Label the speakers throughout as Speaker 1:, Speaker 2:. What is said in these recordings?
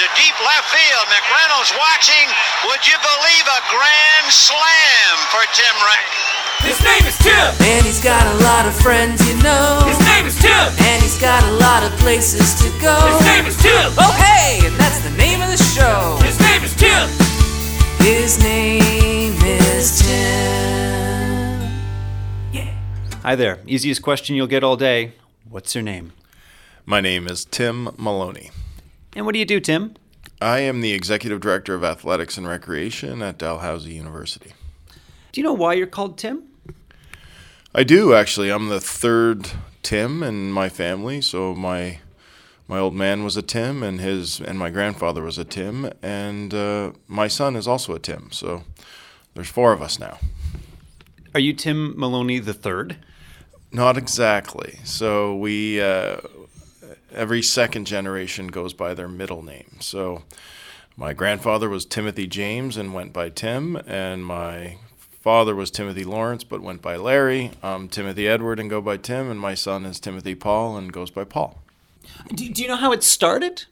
Speaker 1: to deep left field. McReynolds watching. Would you believe a grand slam for Tim Rack?
Speaker 2: His name is Tim.
Speaker 3: And he's got a lot of friends, you know.
Speaker 2: His name is Tim.
Speaker 3: And he's got a lot of places to go.
Speaker 2: His name is Tim.
Speaker 3: Oh, hey, and that's the name of the show.
Speaker 2: His name is Tim.
Speaker 3: His name is Tim. Yeah.
Speaker 4: Hi there. Easiest question you'll get all day. What's your name?
Speaker 5: My name is Tim Maloney.
Speaker 4: And what do you do, Tim?
Speaker 5: I am the Executive Director of Athletics and Recreation at Dalhousie University.
Speaker 4: Do you know why you're called Tim?
Speaker 5: I do actually. I'm the third Tim in my family, so my my old man was a Tim, and his and my grandfather was a Tim, and uh, my son is also a Tim. So there's four of us now.
Speaker 4: Are you Tim Maloney the third?
Speaker 5: Not exactly. So we uh, every second generation goes by their middle name. So my grandfather was Timothy James and went by Tim, and my father was Timothy Lawrence but went by Larry. I'm Timothy Edward and go by Tim, and my son is Timothy Paul and goes by Paul.
Speaker 4: Do, do you know how it started?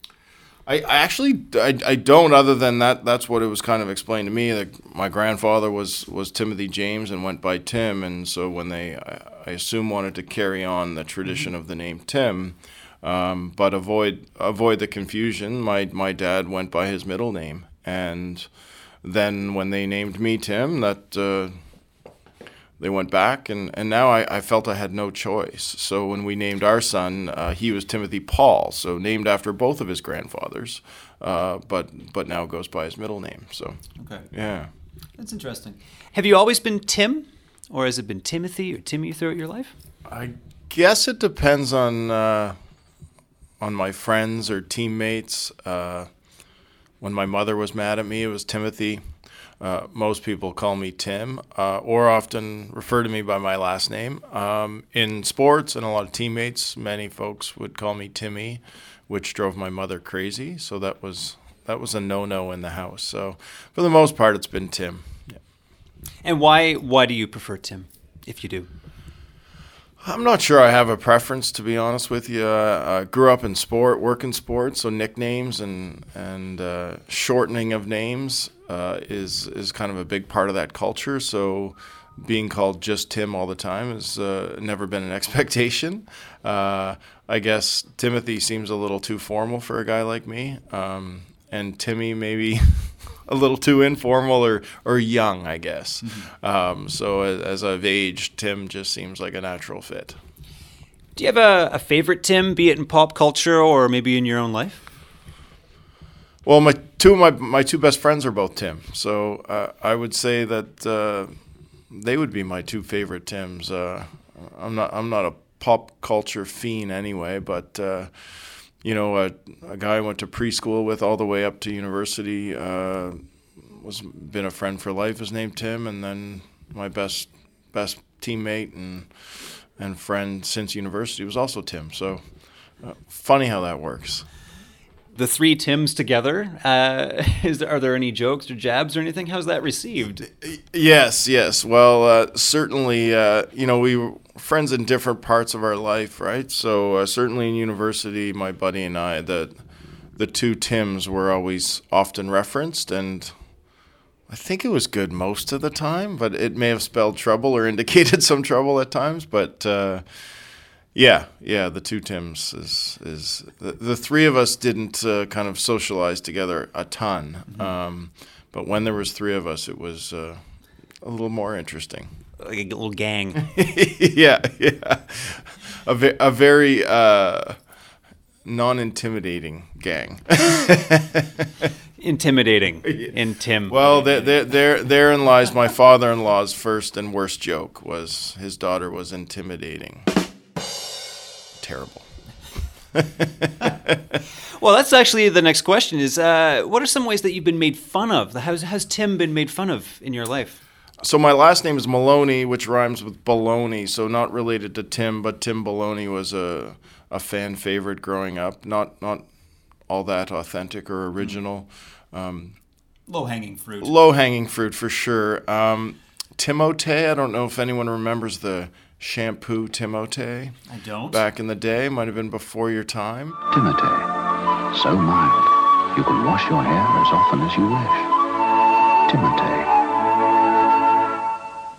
Speaker 5: I, I actually I, I don't other than that that's what it was kind of explained to me that my grandfather was was Timothy James and went by Tim and so when they I, I assume wanted to carry on the tradition of the name Tim um, but avoid avoid the confusion my my dad went by his middle name and then when they named me Tim that uh, they went back and, and now I, I felt I had no choice. So when we named our son, uh, he was Timothy Paul, so named after both of his grandfathers, uh, but but now goes by his middle name. So
Speaker 4: Okay.
Speaker 5: yeah.
Speaker 4: That's interesting. Have you always been Tim? Or has it been Timothy or Timmy throughout your life?
Speaker 5: I guess it depends on uh, on my friends or teammates. Uh, when my mother was mad at me, it was Timothy. Uh, most people call me Tim, uh, or often refer to me by my last name. Um, in sports, and a lot of teammates, many folks would call me Timmy, which drove my mother crazy. So that was that was a no-no in the house. So for the most part, it's been Tim. Yeah.
Speaker 4: And why why do you prefer Tim, if you do?
Speaker 5: I'm not sure I have a preference, to be honest with you. Uh, I grew up in sport, work in sport, so nicknames and and uh, shortening of names uh, is is kind of a big part of that culture. So being called just Tim all the time has uh, never been an expectation. Uh, I guess Timothy seems a little too formal for a guy like me, um, and Timmy maybe. a little too informal or, or young, I guess. Um, so as, as I've aged, Tim just seems like a natural fit.
Speaker 4: Do you have a, a favorite Tim, be it in pop culture or maybe in your own life?
Speaker 5: Well, my two of my my two best friends are both Tim, so uh, I would say that uh, they would be my two favorite Tims. Uh, I'm not I'm not a pop culture fiend anyway, but uh, you know, a, a guy I went to preschool with all the way up to university uh, was been a friend for life. Is named Tim, and then my best best teammate and and friend since university was also Tim. So uh, funny how that works.
Speaker 4: The three Tims together. Uh, is there, are there any jokes or jabs or anything? How's that received?
Speaker 5: Yes, yes. Well, uh, certainly, uh, you know, we friends in different parts of our life, right? So uh, certainly in university, my buddy and I, the the two Tims were always often referenced, and I think it was good most of the time, but it may have spelled trouble or indicated some trouble at times. But uh, yeah, yeah, the two Tims is is the, the three of us didn't uh, kind of socialize together a ton, um, but when there was three of us, it was uh, a little more interesting.
Speaker 4: Like a little gang.
Speaker 5: yeah, yeah, a, ve- a very uh, non-intimidating gang.
Speaker 4: Intimidating in Tim.
Speaker 5: well, there, there, there, therein lies my father-in-law's first and worst joke. Was his daughter was intimidating. Terrible.
Speaker 4: Well, that's actually the next question is uh, what are some ways that you've been made fun of? How's, has Tim been made fun of in your life?
Speaker 5: So my last name is Maloney, which rhymes with baloney. So not related to Tim, but Tim Baloney was a a fan favorite growing up. Not not all that authentic or original. Um,
Speaker 4: Low hanging fruit.
Speaker 5: low hanging fruit for sure. Um, Timotei, I don't know if anyone remembers the shampoo Timotei
Speaker 4: I don't.
Speaker 5: back in the day. Might have been before your time.
Speaker 6: Timotei, so mild, You can wash your hair as often as you wish. Timotei.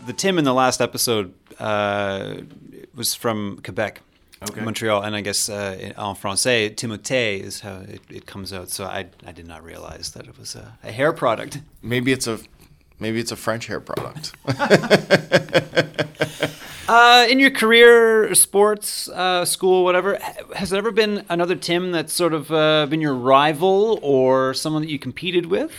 Speaker 4: The Tim in the last episode uh, was from Quebec,
Speaker 5: Okay.
Speaker 4: Montreal, and I guess uh, in- en français, Timothée is how it, it comes out. So I, I did not realize that it was a, a hair product.
Speaker 5: Maybe it's a maybe it's a French hair product.
Speaker 4: Uh, in your career, sports, uh, school, whatever, has there ever been another Tim that's sort of uh, been your rival or someone that you competed with?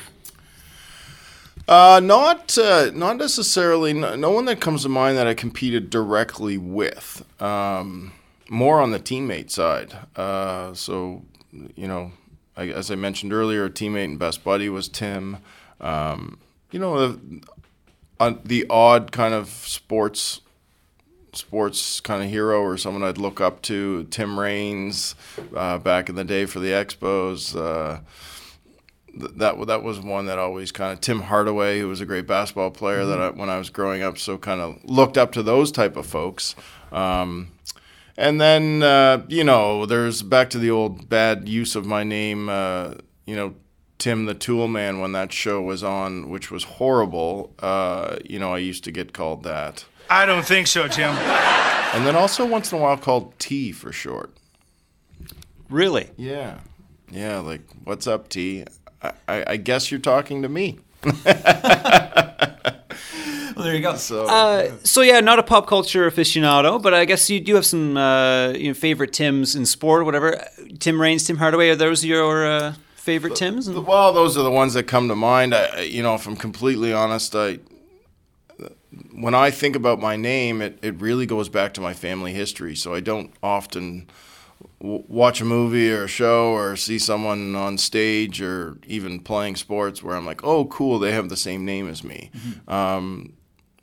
Speaker 5: Uh, not uh, not necessarily. No, no one that comes to mind that I competed directly with. Um, more on the teammate side. Uh, so, you know, I, as I mentioned earlier, a teammate and best buddy was Tim. Um, you know, the, on the odd kind of sports sports kind of hero or someone I'd look up to. Tim Raines uh, back in the day for the Expos. Uh, that that was one that always kind of Tim Hardaway, who was a great basketball player that I, when I was growing up, so kind of looked up to those type of folks. Um, and then uh, you know, there's back to the old bad use of my name. Uh, you know, Tim the Tool Man when that show was on, which was horrible. Uh, you know, I used to get called that,
Speaker 7: I don't think so, Tim.
Speaker 5: and then also once in a while called T for short.
Speaker 4: Really?
Speaker 5: Yeah, yeah, like what's up, T? I, I, guess you're talking to me.
Speaker 4: Well, there you go.
Speaker 5: So
Speaker 4: Uh, so yeah, not a pop culture aficionado, but I guess you do have some uh, you know, favorite Tims in sport, whatever. Tim Raines, Tim Hardaway, are those your uh, favorite Tims?
Speaker 5: Well, those are the ones that come to mind. I, I- you know, if I'm completely honest, I when I think about my name, it, it really goes back to my family history. So I don't often w- watch a movie or a show or see someone on stage or even playing sports where I'm like, oh, cool, they have the same name as me. Um,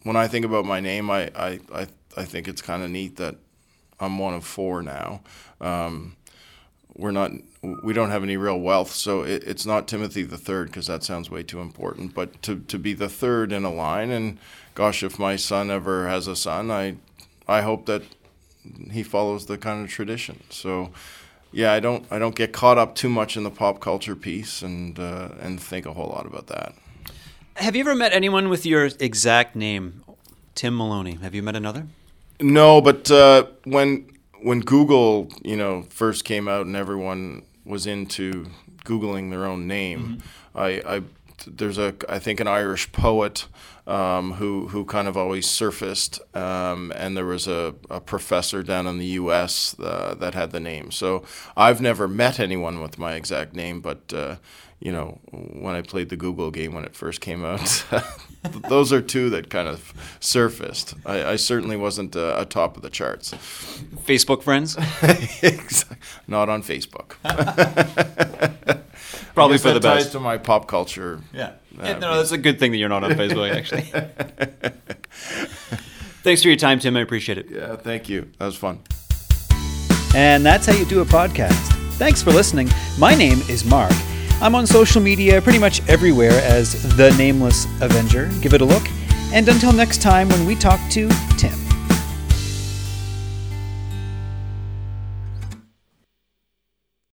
Speaker 5: when I think about my name, I, I, I, I think it's kind of neat that I'm one of four now. Um, we're not we don't have any real wealth so it, it's not timothy the third because that sounds way too important but to, to be the third in a line and gosh if my son ever has a son i i hope that he follows the kind of tradition so yeah i don't i don't get caught up too much in the pop culture piece and uh, and think a whole lot about that
Speaker 4: Have you ever met anyone with your exact name, Tim Maloney? Have you met another?
Speaker 5: No, but uh, when when Google, you know, first came out and everyone was into googling their own name, I, I there's a I think an Irish poet um, who who kind of always surfaced, um, and there was a, a professor down in the U.S. Uh, that had the name. So I've never met anyone with my exact name, but. Uh, you know, when I played the Google game when it first came out, those are two that kind of surfaced. I, I certainly wasn't a top of the charts.
Speaker 4: Facebook friends?
Speaker 5: Not on Facebook.
Speaker 4: Probably for the
Speaker 5: that ties
Speaker 4: best.
Speaker 5: to my pop culture.
Speaker 4: Yeah.
Speaker 5: Uh,
Speaker 4: no, that's a good thing that you're not on Facebook, actually. Thanks for your time, Tim. I appreciate it.
Speaker 5: Yeah, thank you. That was fun.
Speaker 8: And that's how you do a podcast. Thanks for listening. My name is Mark. I'm on social media pretty much everywhere as The Nameless Avenger. Give it a look. And until next time when we talk to Tim.